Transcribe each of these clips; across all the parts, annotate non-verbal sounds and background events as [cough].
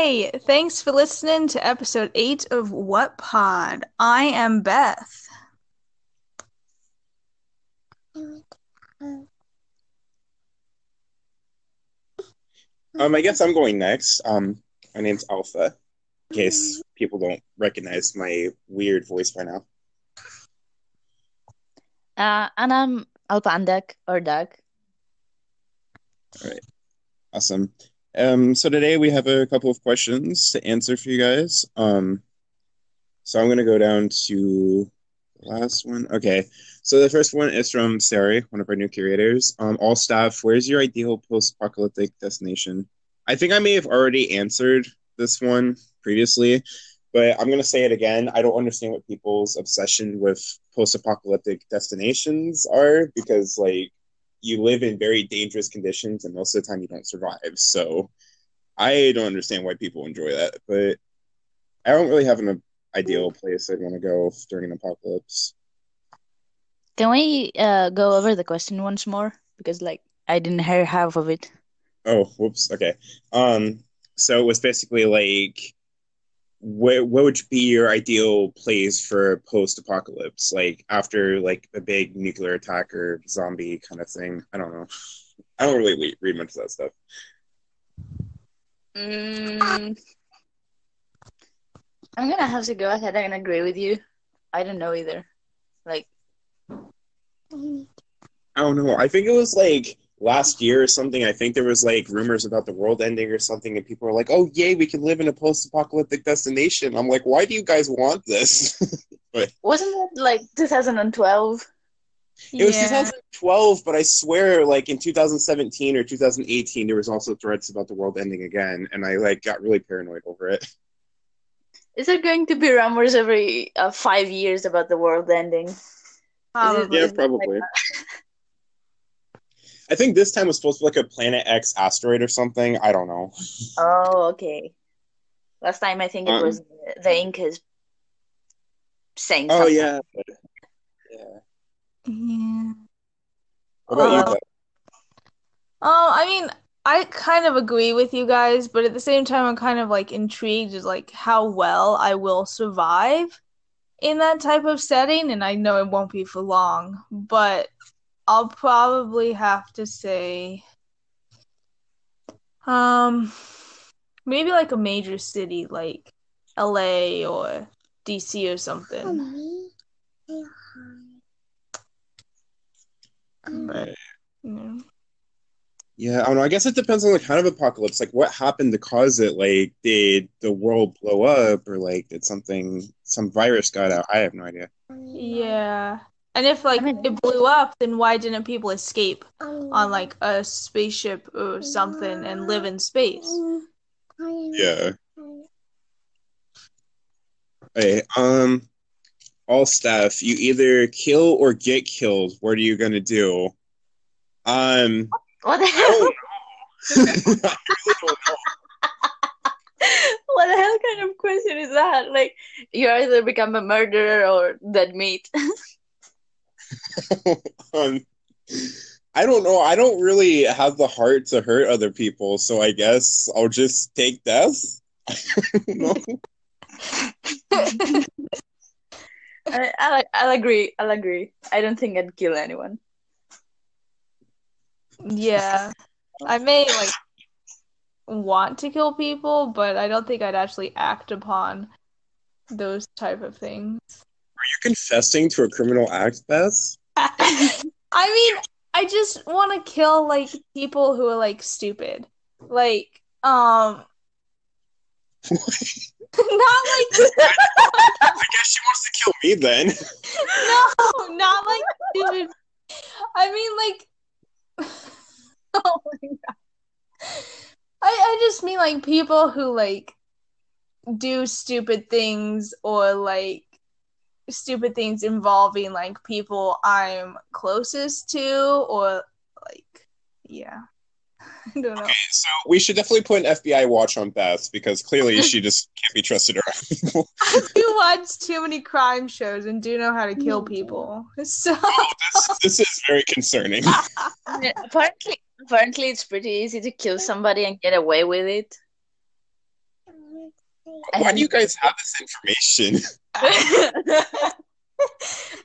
Hey, thanks for listening to episode 8 of What Pod. I am Beth. Um, I guess I'm going next. Um, my name's Alpha, in case people don't recognize my weird voice by now. Uh, and I'm Alpha and Doug, or Doug. All right. Awesome. Um, so today we have a couple of questions to answer for you guys. Um, so I'm going to go down to the last one. Okay. So the first one is from Sari, one of our new curators. Um, all staff, where's your ideal post-apocalyptic destination? I think I may have already answered this one previously, but I'm going to say it again. I don't understand what people's obsession with post-apocalyptic destinations are because, like, you live in very dangerous conditions and most of the time you don't survive. So I don't understand why people enjoy that, but I don't really have an ideal place I'd want to go during an apocalypse. Can we uh, go over the question once more? Because, like, I didn't hear half of it. Oh, whoops. Okay. Um, so it was basically like, what what would be your ideal place for post apocalypse? Like after like a big nuclear attack or zombie kind of thing. I don't know. I don't really read, read much of that stuff. Mm, I'm gonna have to go ahead and agree with you. I don't know either. Like, I don't know. I think it was like last year or something. I think there was like rumors about the world ending or something, and people were like, "Oh, yay, we can live in a post-apocalyptic destination." I'm like, "Why do you guys want this?" [laughs] but wasn't it like 2012? it was Yeah. 2012, but I swear, like in 2017 or 2018, there was also threats about the world ending again, and I like got really paranoid over it. Is there going to be rumors every uh, five years about the world ending? Probably. Yeah, Is it probably. [laughs] I think this time was supposed to be like a Planet X asteroid or something. I don't know. Oh, okay. Last time I think it Um, was the Incas saying Oh something. yeah. Yeah. Yeah. What about you? Uh, Beth? Oh, I mean, I kind of agree with you guys, but at the same time, I'm kind of like intrigued as like how well I will survive in that type of setting, and I know it won't be for long, but I'll probably have to say, um, maybe like a major city like LA or DC or something. You know. Yeah, I don't know. I guess it depends on the kind of apocalypse. Like, what happened to cause it? Like, did the world blow up, or like, did something, some virus got out? I have no idea. Yeah. And if like I mean- it blew up, then why didn't people escape on like a spaceship or something and live in space? Yeah. Hey, um, all staff, you either kill or get killed. What are you gonna do? Um, What the hell? I really. [laughs] What the hell kind of question is that? Like, you either become a murderer or dead meat. [laughs] [laughs] um, I don't know. I don't really have the heart to hurt other people, so I guess I'll just take death. [laughs] no. [laughs] I, I'll, I'll agree. I'll agree. I don't think I'd kill anyone. Yeah. I may like want to kill people, but I don't think I'd actually act upon those type of things. You're confessing to a criminal act, Beth? [laughs] I mean, I just want to kill like people who are like stupid. Like, um [laughs] not like [laughs] I guess she wants to kill me then. no, not like stupid. I mean like Oh my god. I I just mean like people who like do stupid things or like stupid things involving like people I'm closest to or like yeah. [laughs] I don't know. So we should definitely put an FBI watch on Beth because clearly she [laughs] just can't be trusted around people. [laughs] I do watch too many crime shows and do know how to kill mm. people. So oh, this, this is very concerning. Yeah, apparently, apparently, it's pretty easy to kill somebody and get away with it. I Why do you guys have this information? [laughs]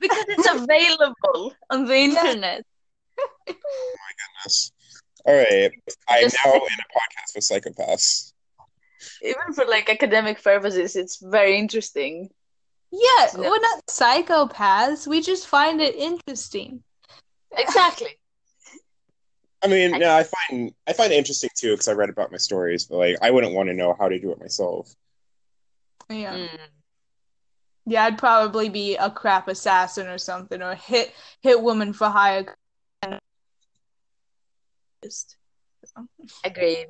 because it's available on the internet. Oh my goodness. All right, I'm Just- now in a podcast with psychopaths. Even for like academic purposes, it's very interesting. Yeah, No. we're not psychopaths. We just find it interesting. Exactly. I mean, no, I find I find it interesting too because I read about my stories, but like I wouldn't want to know how to do it myself. Yeah. Mm. Yeah, I'd probably be a crap assassin or something, or hit hit woman for hire. Agreed.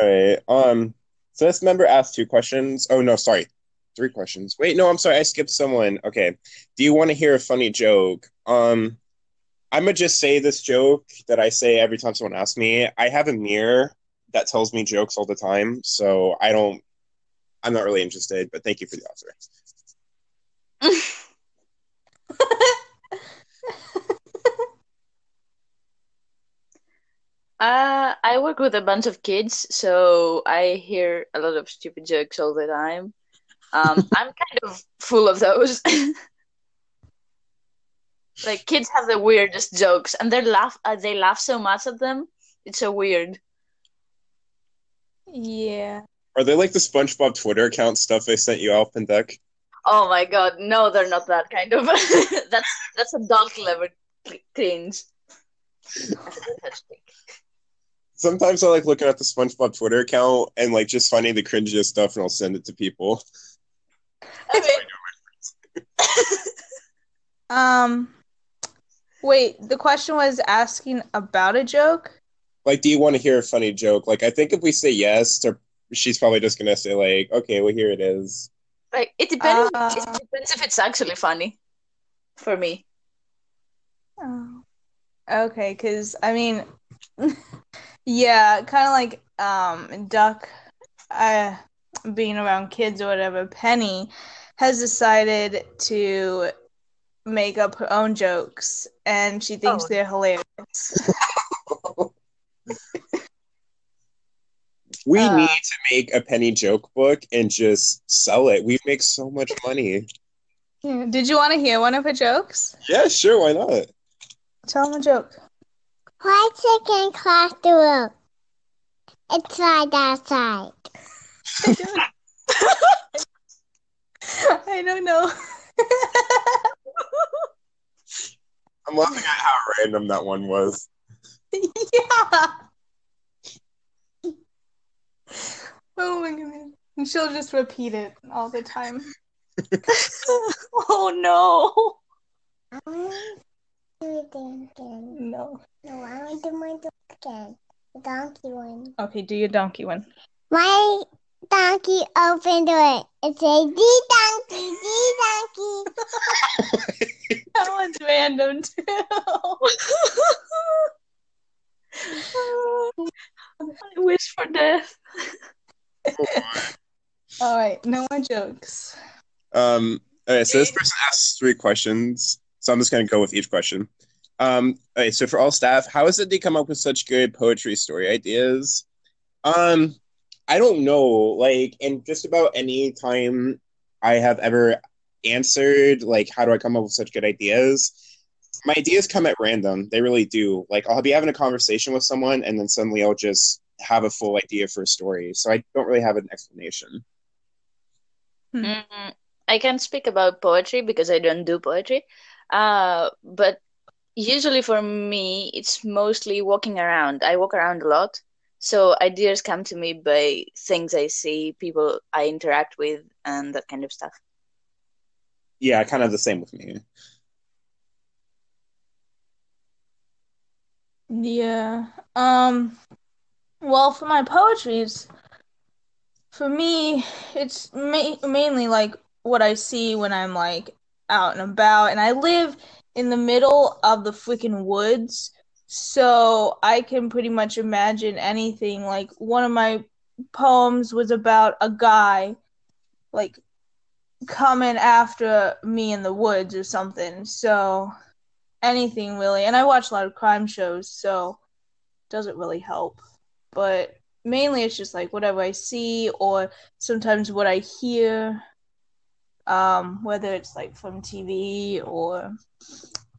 All right. Um. So this member asked two questions. Oh no, sorry, three questions. Wait, no, I'm sorry, I skipped someone. Okay. Do you want to hear a funny joke? Um, I'm gonna just say this joke that I say every time someone asks me. I have a mirror that tells me jokes all the time, so I don't. I'm not really interested, but thank you for the offer. [laughs] Uh, I work with a bunch of kids, so I hear a lot of stupid jokes all the time. Um, [laughs] I'm kind of full of those. [laughs] Like kids have the weirdest jokes, and they laugh. Uh, they laugh so much at them. It's so weird. Yeah. Are they like the SpongeBob Twitter account stuff I sent you, Alp and Deck? Oh my god, no, they're not that kind of. [laughs] that's that's adult level cr- cringe. Sometimes I like looking at the SpongeBob Twitter account and like just finding the cringiest stuff, and I'll send it to people. I mean, [laughs] Um. Wait, the question was asking about a joke. Like, do you want to hear a funny joke? Like, I think if we say yes, they're- she's probably just gonna say like, "Okay, well, here it is." like it depends. Uh. it depends if it's actually funny. For me, Oh. Okay, because I mean, [laughs] yeah, kind of like um Duck, uh, being around kids or whatever. Penny has decided to make up her own jokes, and she thinks Oh. they're hilarious. [laughs] We Uh. need to make a penny joke book and just sell it. We make so much money. Did you want to hear one of her jokes? Yeah, sure, why not? Tell them a joke. Why chicken cross the road? It's right outside. I don't know. [laughs] I'm laughing at how random that one was. [laughs] yeah. Oh my goodness. And she'll just repeat it all the time. [laughs] oh no. I want to do it again. No. No, I want to do my dog again. The donkey one. Okay, do your donkey one. My donkey opened it. It said, "The donkey, the donkey." [laughs] That one's random too. [laughs] I wish for death. All right, no more jokes. Um, okay, so this person asks three questions, so I'm just gonna go with each question. Um, okay, so for all staff, how is it they come up with such good poetry story ideas? Um, I don't know. Like, in just about any time I have ever answered, like, how do I come up with such good ideas? My ideas come at random. They really do. Like, I'll be having a conversation with someone, and then suddenly I'll just have a full idea for a story. So I don't really have an explanation. Mm, I can't speak about poetry because I don't do poetry. Uh, but usually for me, it's mostly walking around. I walk around a lot, so ideas come to me by things I see, people I interact with, and that kind of stuff. Yeah, kind of the same with me. Yeah. Um well, for my poetry, it's for me, it's ma- mainly like what I see when I'm like out and about and I live in the middle of the freaking woods, so I can pretty much imagine anything. Like one of my poems was about a guy like coming after me in the woods or something. So anything really. And I watch a lot of crime shows, so doesn't really help. But mainly it's just like whatever I see or sometimes what I hear, um, whether it's like from TV or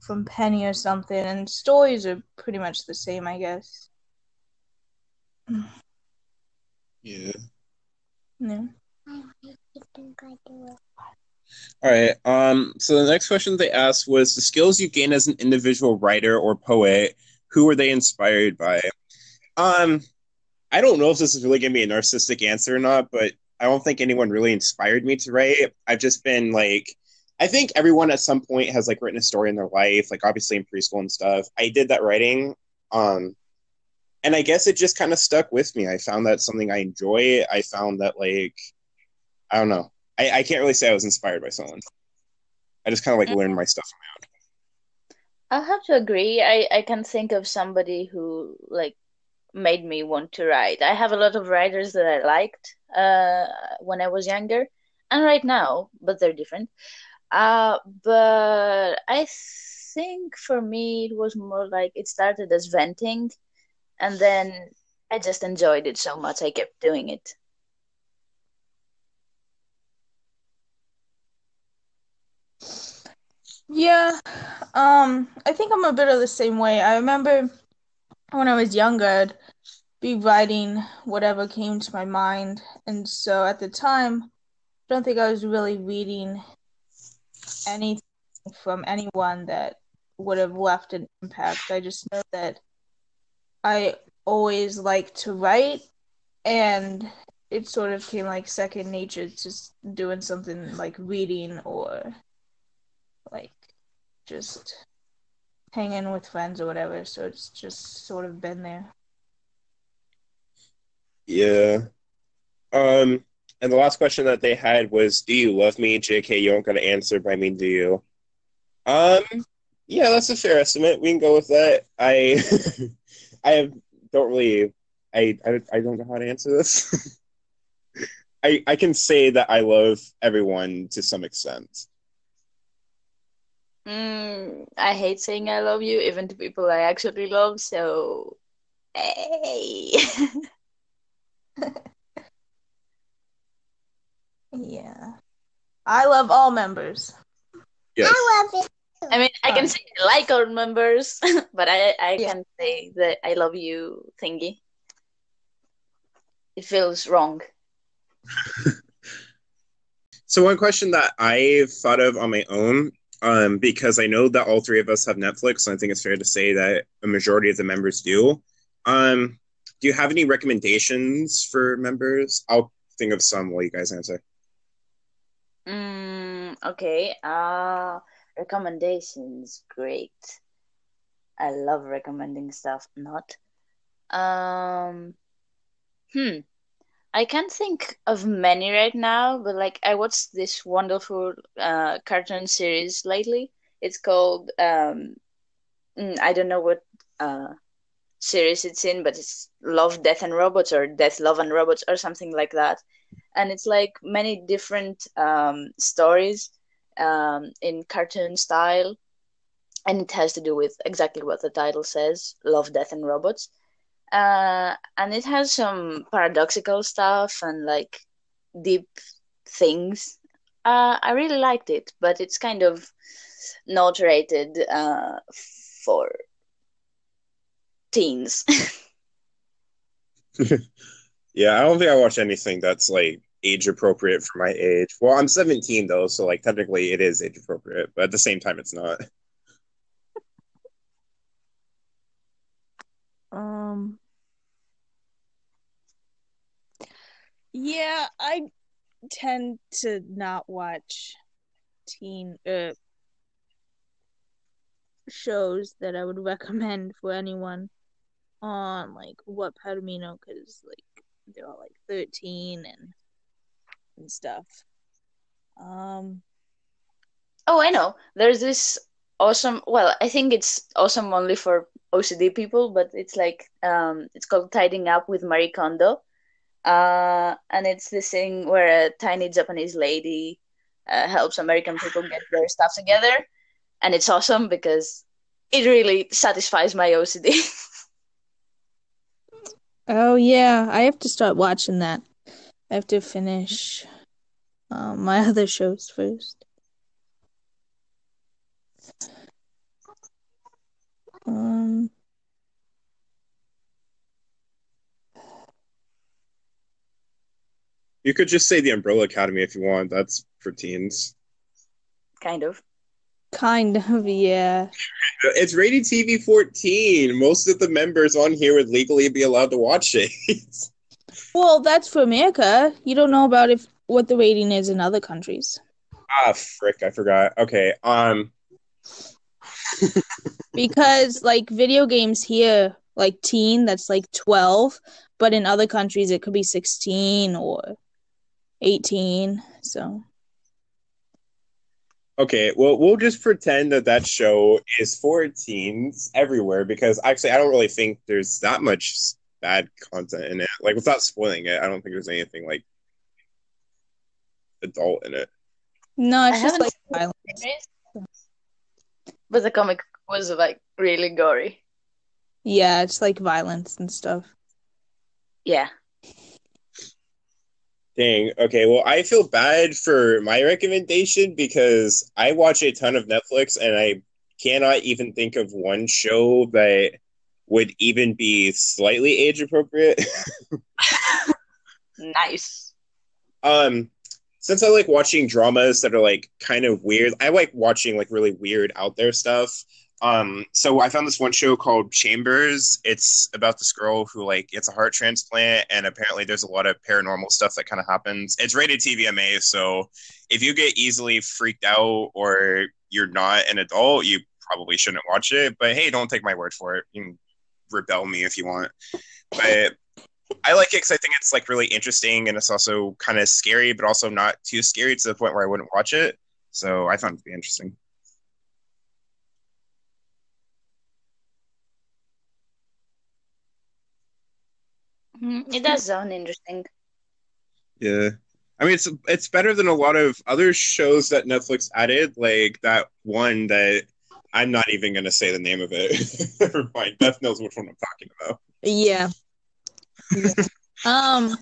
from Penny or something. And stories are pretty much the same, I guess. Yeah. Yeah. All right. Um. So the next question they asked was the skills you gain as an individual writer or poet. Who were they inspired by? Um, I don't know if this is really gonna be a narcissistic answer or not, but I don't think anyone really inspired me to write. I've just been like, I think everyone at some point has like written a story in their life, like obviously in preschool and stuff. I did that writing. Um, and I guess it just kind of stuck with me. I found that something I enjoy. I found that like, I don't know. I, I can't really say I was inspired by someone. I just kind of like learned my stuff on my own. I'll have to agree. I, I can think of somebody who like made me want to write. I have a lot of writers that I liked uh, when I was younger and right now, but they're different. Uh, but I think for me it was more like it started as venting and then I just enjoyed it so much I kept doing it. Yeah, um, I think I'm a bit of the same way. I remember when I was younger, I'd be writing whatever came to my mind, and so at the time, I don't think I was really reading anything from anyone that would have left an impact. I just know that I always like to write, and it sort of came like second nature, just doing something like reading or like just hanging with friends or whatever. So it's just sort of been there. Yeah. Um, and the last question that they had was, "Do you love me?" Jk, you don't got to answer, but I mean, do you? Um, yeah, that's a fair estimate. We can go with that. I, [laughs] I have, don't really, I, I, I don't know how to answer this. [laughs] I, I can say that I love everyone to some extent. Mm, I hate saying I love you, even to people I actually love. So, hey. [laughs] Yeah. I love all members. Yes. I love it. I mean, I can say I like all members, [laughs] but I I Yeah. can say that I love you thingy. It feels wrong. [laughs] So one question that I've thought of on my own, um, because I know that all three of us have Netflix, and I think it's fair to say that a majority of the members do. Um, do you have any recommendations for members? I'll think of some while you guys answer. Mm, okay. Uh, recommendations. Great. I love recommending stuff. Not. Um, hmm. I can't think of many right now, but like I watched this wonderful uh cartoon series lately. It's called um mm, I don't know what uh series it's in, but it's Love, Death and Robots or Death, Love and Robots or something like that. And it's like many different um stories um in cartoon style, and it has to do with exactly what the title says, Love, Death and Robots. Uh, and it has some paradoxical stuff and like deep things. Uh, I really liked it, but it's kind of not rated uh, for teens. [laughs] Yeah, I don't think I watch anything that's like age appropriate for my age. Well, I'm 17 though, so like technically it is age appropriate, but at the same time it's not. Um. Yeah, I tend to not watch teen uh shows that I would [laughs] recommend for anyone on like Wattpad Amino because like they're all like thirteen and and stuff. Um. oh, I know. There's this awesome. Well, I think it's awesome only for OCD people, but it's like um, it's called Tidying Up with Marie Kondo. Uh, and it's this thing where a tiny Japanese lady uh, helps American people get their stuff together, and it's awesome because it really satisfies my OCD. Oh yeah, I have to start watching that. I have to finish um, my [laughs] other shows first. Um, You could just say the Umbrella Academy if you want. That's for teens. Kind of. kind of, yeah. It's rated TV 14. Most of the members on here would legally be allowed to watch it. [laughs] Well, that's for America. You don't know about if what the rating is in other countries ah, frick, I forgot. Okay, um, [laughs] because like video games here, like teen, that's like twelve, but in other countries it could be sixteen or eighteen. So okay. Well, we'll just pretend that that show is for teens everywhere because actually, I don't really think there's that much bad content in it. Like, without spoiling it, I don't think there's anything like adult in it. no, I it's just like seen violence. But the comic was like really gory. Yeah, it's like violence and stuff. Yeah. Dang. Okay. Well, I feel bad for my recommendation because I watch a ton of Netflix and I cannot even think of one show that would even be slightly age appropriate. [laughs] Nice. um, since I like watching dramas that are like kind of weird, I like watching like really weird out there stuff. Um, so I found this one show called Chambers. It's about this girl who like gets a heart transplant, and apparently there's a lot of paranormal stuff that kind of happens. It's rated TVMA, so if you get easily freaked out or you're not an adult, you probably shouldn't watch it. But hey, don't take my word for it. You can rebel me if you want. But I like it because I think it's like really interesting and it's also kind of scary, but also not too scary to the point where I wouldn't watch it. So I found it to be interesting. Mhm, It does sound interesting. Yeah. I mean, it's it's better than a lot of other shows that Netflix added, like that one that I'm not even gonna say the name of it. [laughs] Never mind. Beth knows which one I'm talking about. Yeah. Yeah. [laughs] um,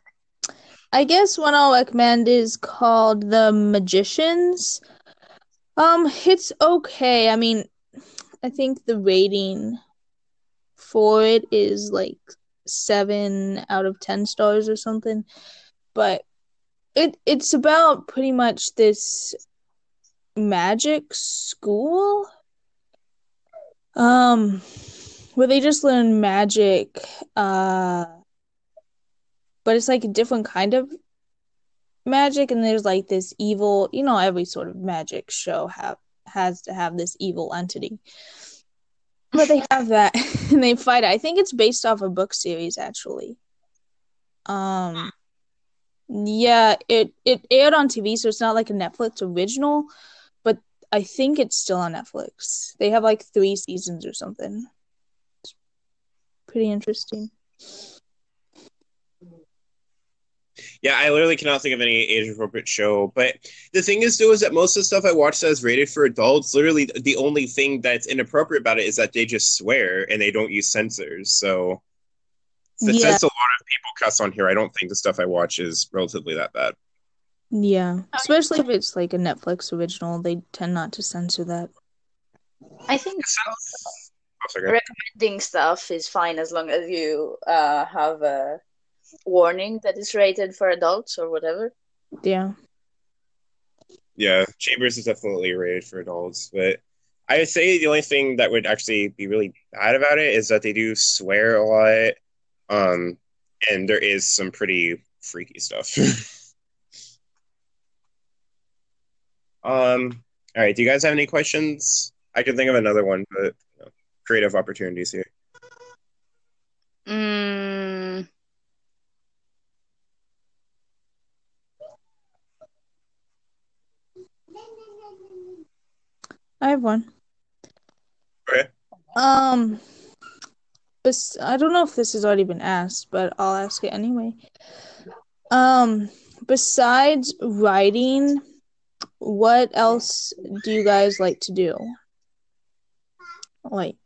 I guess one I'll recommend is called The Magicians. Um, it's okay. I mean, I think the rating for it is like seven out of ten stars or something. But it it's about pretty much this magic school. Um, where they just learn magic, uh, but it's like a different kind of magic, and there's like this evil, you know, every sort of magic show have has to have this evil entity. But they have that [laughs] and they fight it. I think it's based off a book series actually. Um yeah, it it aired on TV, so it's not like a Netflix original, but I think it's still on Netflix. They have like three seasons or something. It's pretty interesting. Yeah, I literally cannot think of any age appropriate show. But the thing is, though, is that most of the stuff I watch that is rated for adults, literally the only thing that's inappropriate about it is that they just swear and they don't use censors. So since Yeah. since a lot of people cuss on here, I don't think the stuff I watch is relatively that bad. Yeah, especially if it's like a Netflix original, they tend not to censor that. I think Oh, recommending stuff is fine as long as you uh, have a warning that is rated for adults or whatever. Yeah. Yeah, Chambers is definitely rated for adults, but I would say the only thing that would actually be really bad about it is that they do swear a lot, um, and there is some pretty freaky stuff. [laughs] um, all right, do you guys have any questions? I can think of another one, but you know, creative opportunities here. Have one. Okay. Um, bes- I don't know if this has already been asked, but I'll ask it anyway. Um, besides writing, what else do you guys like to do? Like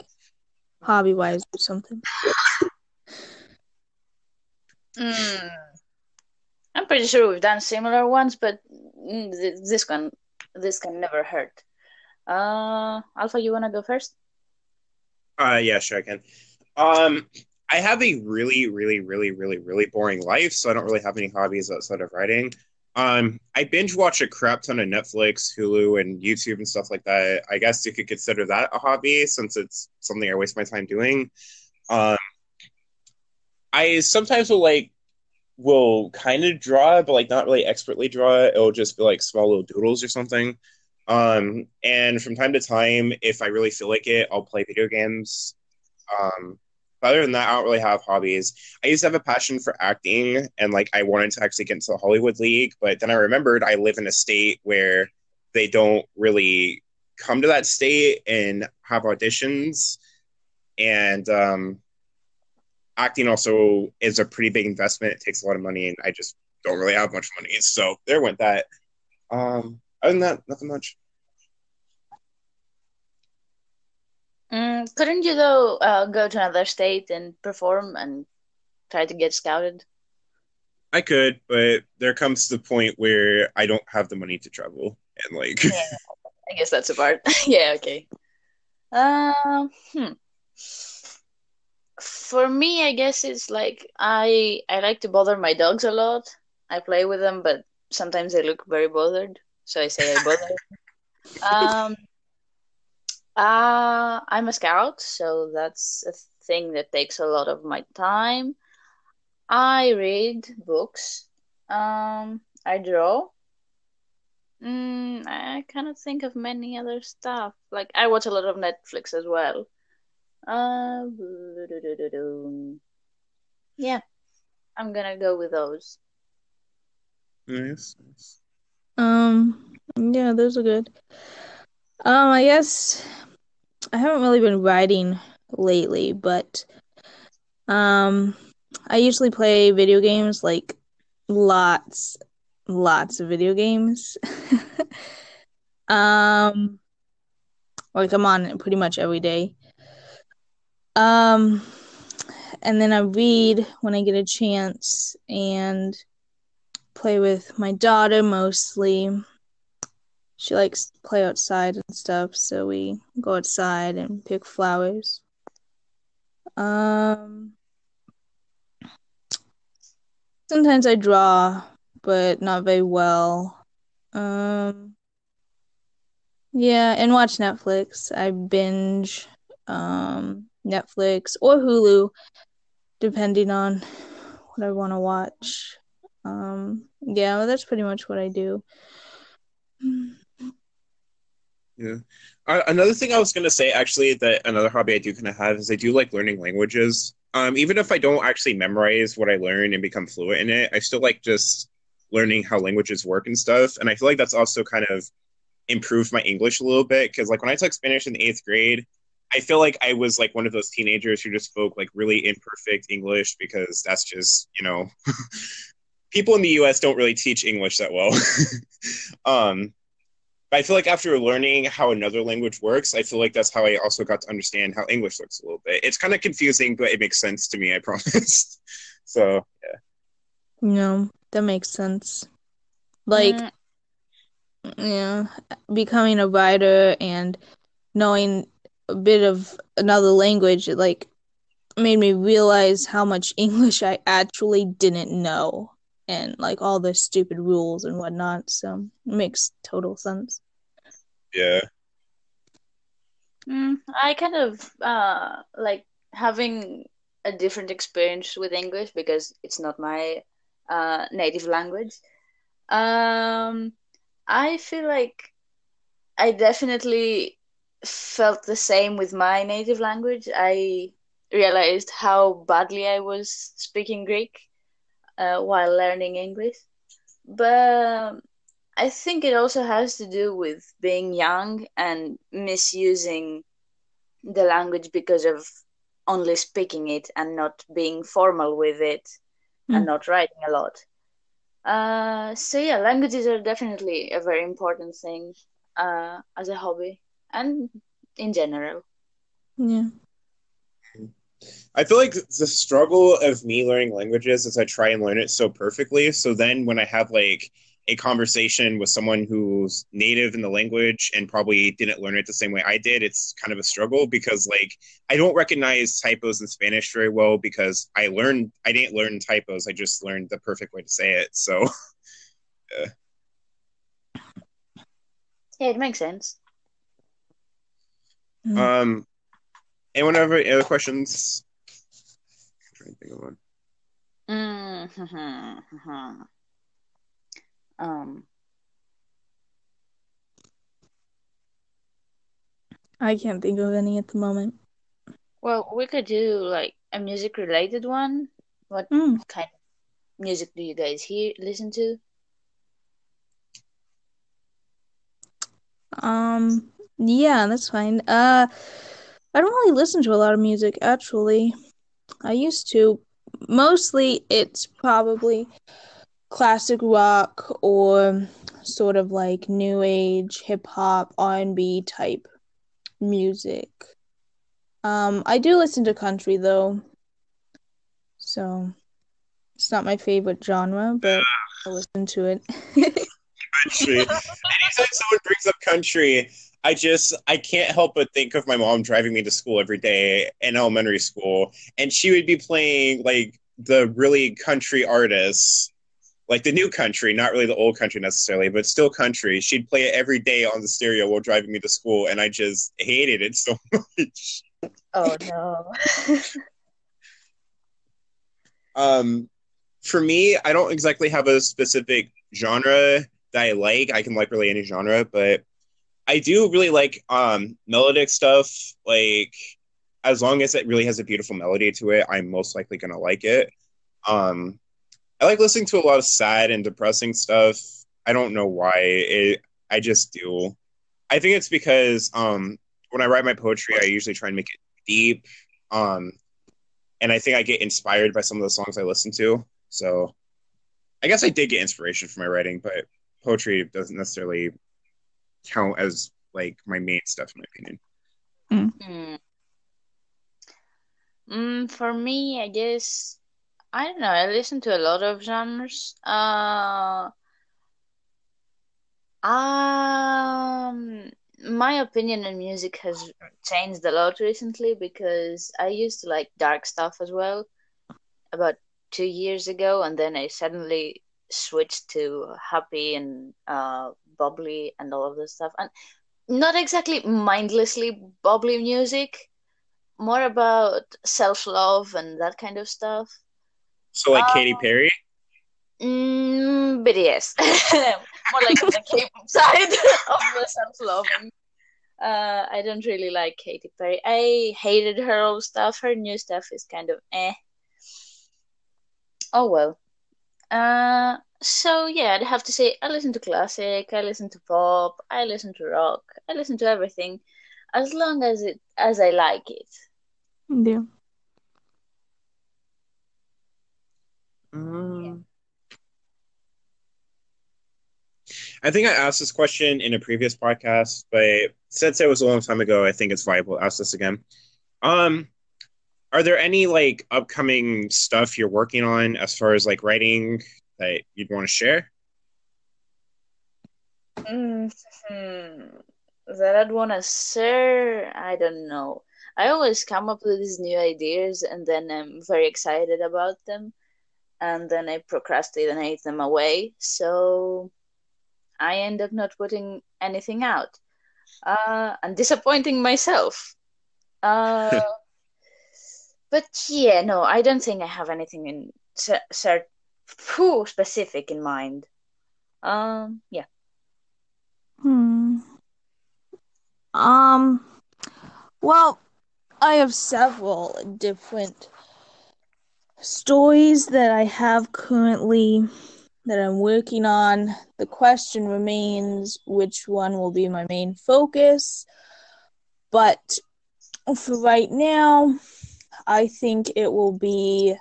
hobby wise or something? Mm. I'm pretty sure we've done similar ones, but th- this one, this can never hurt. Uh, Alpha, you wanna go first? Uh, yeah, sure I can. Um, I have a really, really, really, really, really boring life, so I don't really have any hobbies outside of writing. Um, I binge watch a crap ton of Netflix, Hulu, and YouTube and stuff like that. I guess you could consider that a hobby since it's something I waste my time doing. Um, I sometimes will like will kind of draw, but like not really expertly draw. It'll just be like small little doodles or something. Um, and from time to time, if I really feel like it, I'll play video games. Um, other than that, I don't really have hobbies. I used to have a passion for acting, and like I wanted to actually get into the Hollywood League, but then I remembered I live in a state where they don't really come to that state and have auditions, and um, acting also is a pretty big investment. It takes a lot of money, and I just don't really have much money. So there went that. Um, other than that, nothing much. Mm, couldn't you though uh, go to another state and perform and try to get scouted? I could, but there comes the point where I don't have the money to travel, and like, Yeah, I guess that's a part. [laughs] yeah, okay. Um, hmm. For me, I guess it's like I I like to bother my dogs a lot. I play with them, but sometimes they look very bothered, so I say I bother. Um, uh, I'm a scout, so that's a thing that takes a lot of my time. I read books. Um, I draw. Mm, I cannot think of many other stuff. Like I watch a lot of Netflix as well. Uh, yeah, I'm gonna go with those. nice, nice. Um, yeah, those are good. Um, I guess I haven't really been writing lately, but um, I usually play video games, like lots, lots of video games. [laughs] Um, like I'm on it pretty much every day. Um, and then I read when I get a chance and play with my daughter mostly. She likes to play outside and stuff, so we go outside and pick flowers. Um, sometimes I draw, but not very well. Um, yeah, and watch Netflix. I binge um Netflix or Hulu, depending on what I want to watch. Um, yeah, well, that's pretty much what I do. Yeah. Uh, another thing I was gonna say, actually, that another hobby I do kind of have is I do like learning languages. Um, even if I don't actually memorize what I learn and become fluent in it, I still like just learning how languages work and stuff. And I feel like that's also kind of improved my English a little bit because, like, when I took Spanish in the eighth grade, I feel like I was like one of those teenagers who just spoke like really imperfect English because that's just you know [laughs] people in the U.S. don't really teach English that well. [laughs] um, I feel like after learning how another language works, I feel like that's how I also got to understand how English works a little bit. It's kind of confusing, but it makes sense to me. I [laughs] promise. so yeah, No, that makes sense. Like, Mm, yeah, becoming a writer and knowing a bit of another language, it like made me realize how much [laughs] English I actually didn't know and like all the stupid rules and whatnot. So it makes total sense. yeah, mm, I kind of uh like having a different experience with English because it's not my uh native language. Um, I feel like I definitely felt the same with my native language. I realized how badly I was speaking Greek uh, while learning English. But I think it also has to do with being young and misusing the language because of only speaking it and not being formal with it and Mm. not writing a lot. Uh, so yeah, languages are definitely a very important thing uh, as a hobby and in general. Yeah. I feel like the struggle of me learning languages is I try and learn it so perfectly. So then when I have like a conversation with someone who's native in the language and probably didn't learn it the same way I did, it's kind of a struggle because like I don't recognize typos in Spanish very well because I learned I didn't learn typos. I just learned the perfect way to say it. So yeah. [laughs] Yeah, it makes sense. Mm. Um anyone have any other questions? I'm trying to think of one. Mm-hmm. [laughs] Um, I can't think of any at the moment. well, we could do like a music related one. What Mm. kind of music do you guys hear listen to? Um, yeah, that's fine. Uh, I don't really listen to a lot of music, actually. I used to. Mostly, it's probably classic rock or sort of like new age, hip hop, R&B type music. Um, I do listen to country though. So, it's not my favorite genre, but I listen to it. [laughs] country. Anytime someone brings up country, I just I can't help but think of my mom driving me to school every day in elementary school, and she would be playing like the really country artists, like the new country, not really the old country necessarily, but still country. She'd play it every day on the stereo while driving me to school, and I just hated it so [laughs] much. Oh no. [laughs] Um, for me, I don't exactly have a specific genre that I like. I can like really any genre, but I do really like um melodic stuff. Like as long as it really has a beautiful melody to it, I'm most likely gonna like it. Um, I like listening to a lot of sad and depressing stuff. I don't know why. It, I just do. I think it's because um when I write my poetry, I usually try and make it deep. Um, and I think I get inspired by some of the songs I listen to. So I guess I did get inspiration from my writing, but poetry doesn't necessarily count as like my main stuff in my opinion. Mm. Mm, for me, I guess I don't know. I listen to a lot of genres. Uh, um, my opinion on music has changed a lot recently because I used to like dark stuff as well about two years ago, and then I suddenly switched to happy and uh bubbly and all of this stuff, and not exactly mindlessly bubbly music, more about self-love and that kind of stuff. So like Katy Um, Perry. Mm, but yes, [laughs] more like on the K-pop [laughs] side of the self-loving. Uh, I don't really like Katy Perry. I hated her old stuff. Her new stuff is kind of eh. Oh well. Uh, so yeah, I'd have to say I listen to classic, I listen to pop, I listen to rock, I listen to everything, as long as it as I like it. Yeah. Um, I think I asked this question in a previous podcast, but since it was a long time ago, I think it's viable to ask this again. Um, are there any like upcoming stuff you're working on as far as like writing that you'd want to share? Mm, that I'd want to share, I don't know. I always come up with these new ideas and then I'm very excited about them, and then I procrastinate and hate them away. So I end up not putting anything out, uh, and disappointing myself. Uh, [laughs] but yeah, no, I don't think I have anything in cer- cer- phew, specific in mind. Um, yeah. Hmm. Um, well, I have several different stories that I have currently that I'm working on. The question remains which one will be my main focus. But for right now, I think it will be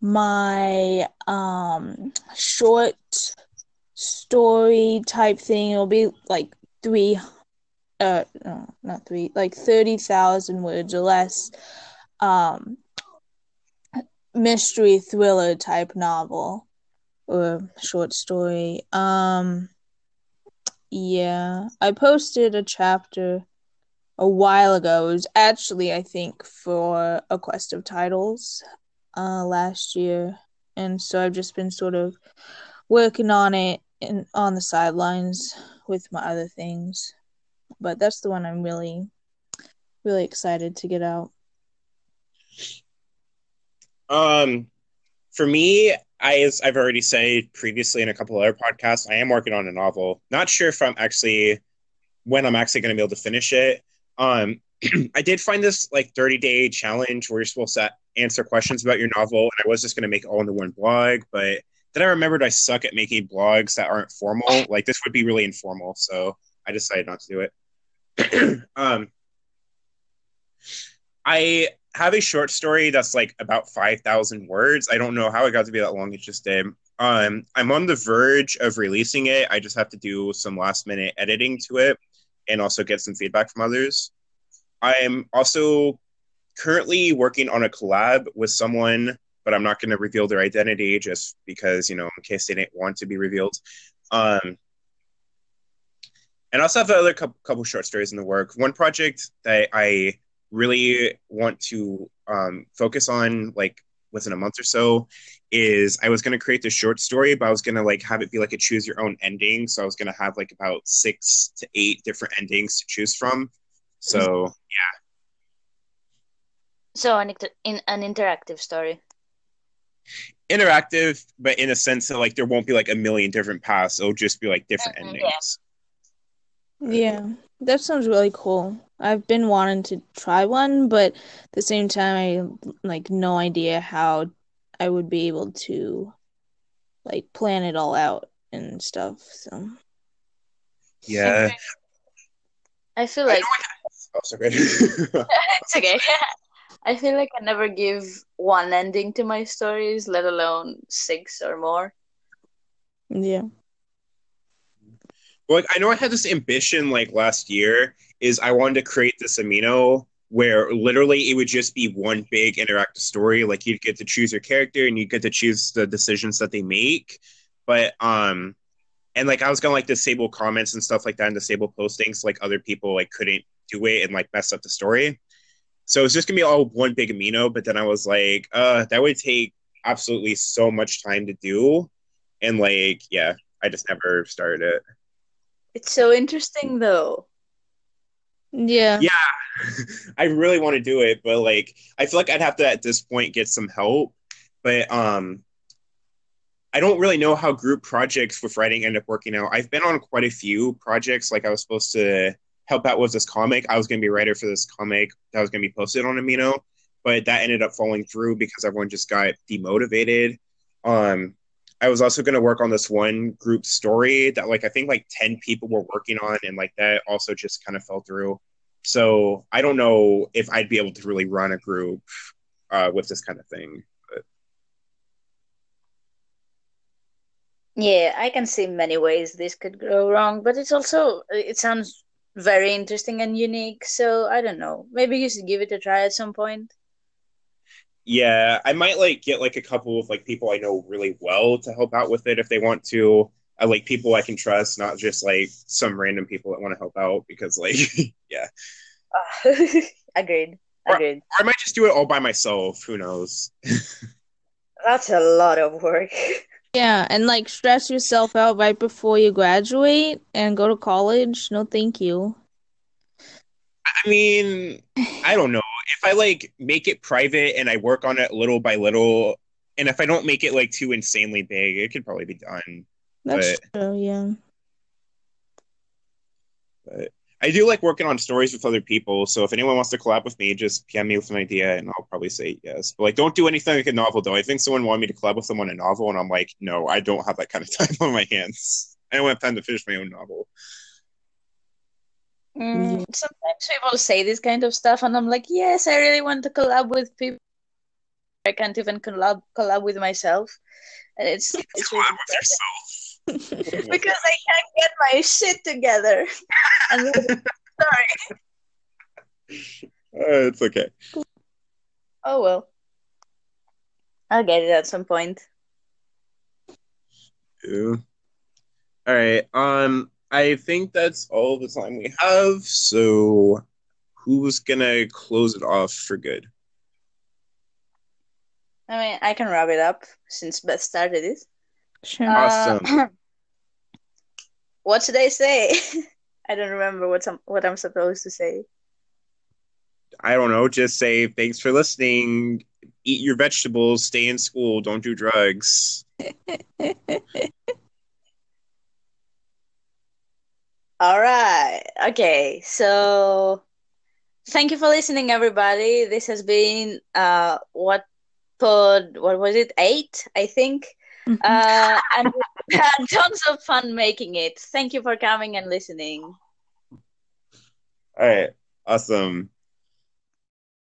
my um short story type thing. It'll be like three, uh, no, not three, like 30,000 words or less. um mystery thriller type novel or short story. Um yeah, I posted a chapter a while ago. It was actually I think for a quest of titles uh last year. And so I've just been sort of working on it in, on the sidelines with my other things. But that's the one I'm really really excited to get out. Um, for me, I, as I've already said previously in a couple other podcasts, I am working on a novel. Not sure if I'm actually when I'm actually going to be able to finish it. Um, [clears throat] I did find this like 30 day challenge where you're supposed to answer questions about your novel, and I was just going to make all into one blog, but then I remembered I suck at making blogs that aren't formal. Like this would be really informal, so I decided not to do it. [clears throat] um, I have a short story that's like about 5,000 words. I don't know how it got to be that long. It just did. Um, I'm on the verge of releasing it. I just have to do some last minute editing to it and also get some feedback from others. I'm also currently working on a collab with someone, but I'm not going to reveal their identity just because, you know, in case they didn't want to be revealed. Um, and I also have other couple, couple short stories in the work. One project that I really want to um, focus on like within a month or so is I was going to create this short story, but I was going to like have it be like a choose your own ending. So I was going to have like about six to eight different endings to choose from. So yeah. So an in an interactive story. Interactive, but in a sense that like there won't be like a million different paths. It'll just be like different Mhm, endings. Yeah, that sounds really cool. I've been wanting to try one, but at the same time, I like no idea how I would be able to like plan it all out and stuff. So Yeah. I feel like I have- oh, sorry. it's okay. [laughs] I feel like I never give one ending to my stories, let alone six or more. yeah, like I know I had this ambition like last year is I wanted to create this amino where literally it would just be one big interactive story. Like you'd get to choose your character and you'd get to choose the decisions that they make. But um and like I was gonna like disable comments and stuff like that and disable postings like other people like couldn't do it and like mess up the story. So it's just gonna be all one big amino, but then I was like, uh, that would take absolutely so much time to do. And like, yeah, I just never started it. It's so interesting though. yeah, Yeah, [laughs] I really want to do it, but like I feel like I'd have to at this point get some help. But um I don't really know how group projects with writing end up working out. I've been on quite a few projects. Like I was supposed to help out with this comic. I was going to be a writer for this comic that was going to be posted on Amino, but that ended up falling through because everyone just got demotivated. Um, I was also going to work on this one group story that like I think like 10 people were working on and like that also just kind of fell through. So I don't know if I'd be able to really run a group uh, with this kind of thing. Yeah, I can see many ways this could go wrong, but it's also it sounds very interesting and unique. So I don't know. Maybe you should give it a try at some point. yeah, I might like get like a couple of like people I know really well to help out with it if they want to. I like people I can trust, not just like some random people that want to help out because like [laughs] yeah. Uh, [laughs] agreed. Agreed. Or I might just do it all by myself. Who knows? [laughs] That's a lot of work. Yeah, and like stress yourself out right before you graduate and go to college. No, thank you. I mean, I don't know. If I like make it private and I work on it little by little, and if I don't make it like too insanely big, it could probably be done. That's true. Yeah. But I do like working on stories with other people. So if anyone wants to collab with me, just PM me with an idea, and I'll probably say yes. But like, don't do anything like a novel, though. I think someone wanted me to collab with them on a novel, and I'm like, no, I don't have that kind of [laughs] time on my hands. I don't have time to finish my own novel. Mm, sometimes people say this kind of stuff, and I'm like, yes, I really want to collab with people. I can't even collab collab with myself, and it's it's really with yourself. [laughs] because I can't get my shit together. [laughs] And [laughs] sorry. [laughs] Uh, it's okay. Oh well. I'll get it at some point. Yeah. All right. Um, I think that's all the time we have. So, who's gonna close it off for good? I mean, I can wrap it up since Beth started it. Sure. Awesome. Uh, [clears throat] what should I say? [laughs] I don't remember what I'm what I'm supposed to say. I don't know. Just say thanks for listening. Eat your vegetables. Stay in school. Don't do drugs. [laughs] All right. Okay. So thank you for listening, everybody. This has been uh what pod what was it? Eight, I think. Mhm. Uh and we had [laughs] tons of fun making it. Thank you for coming and listening. All right. Awesome.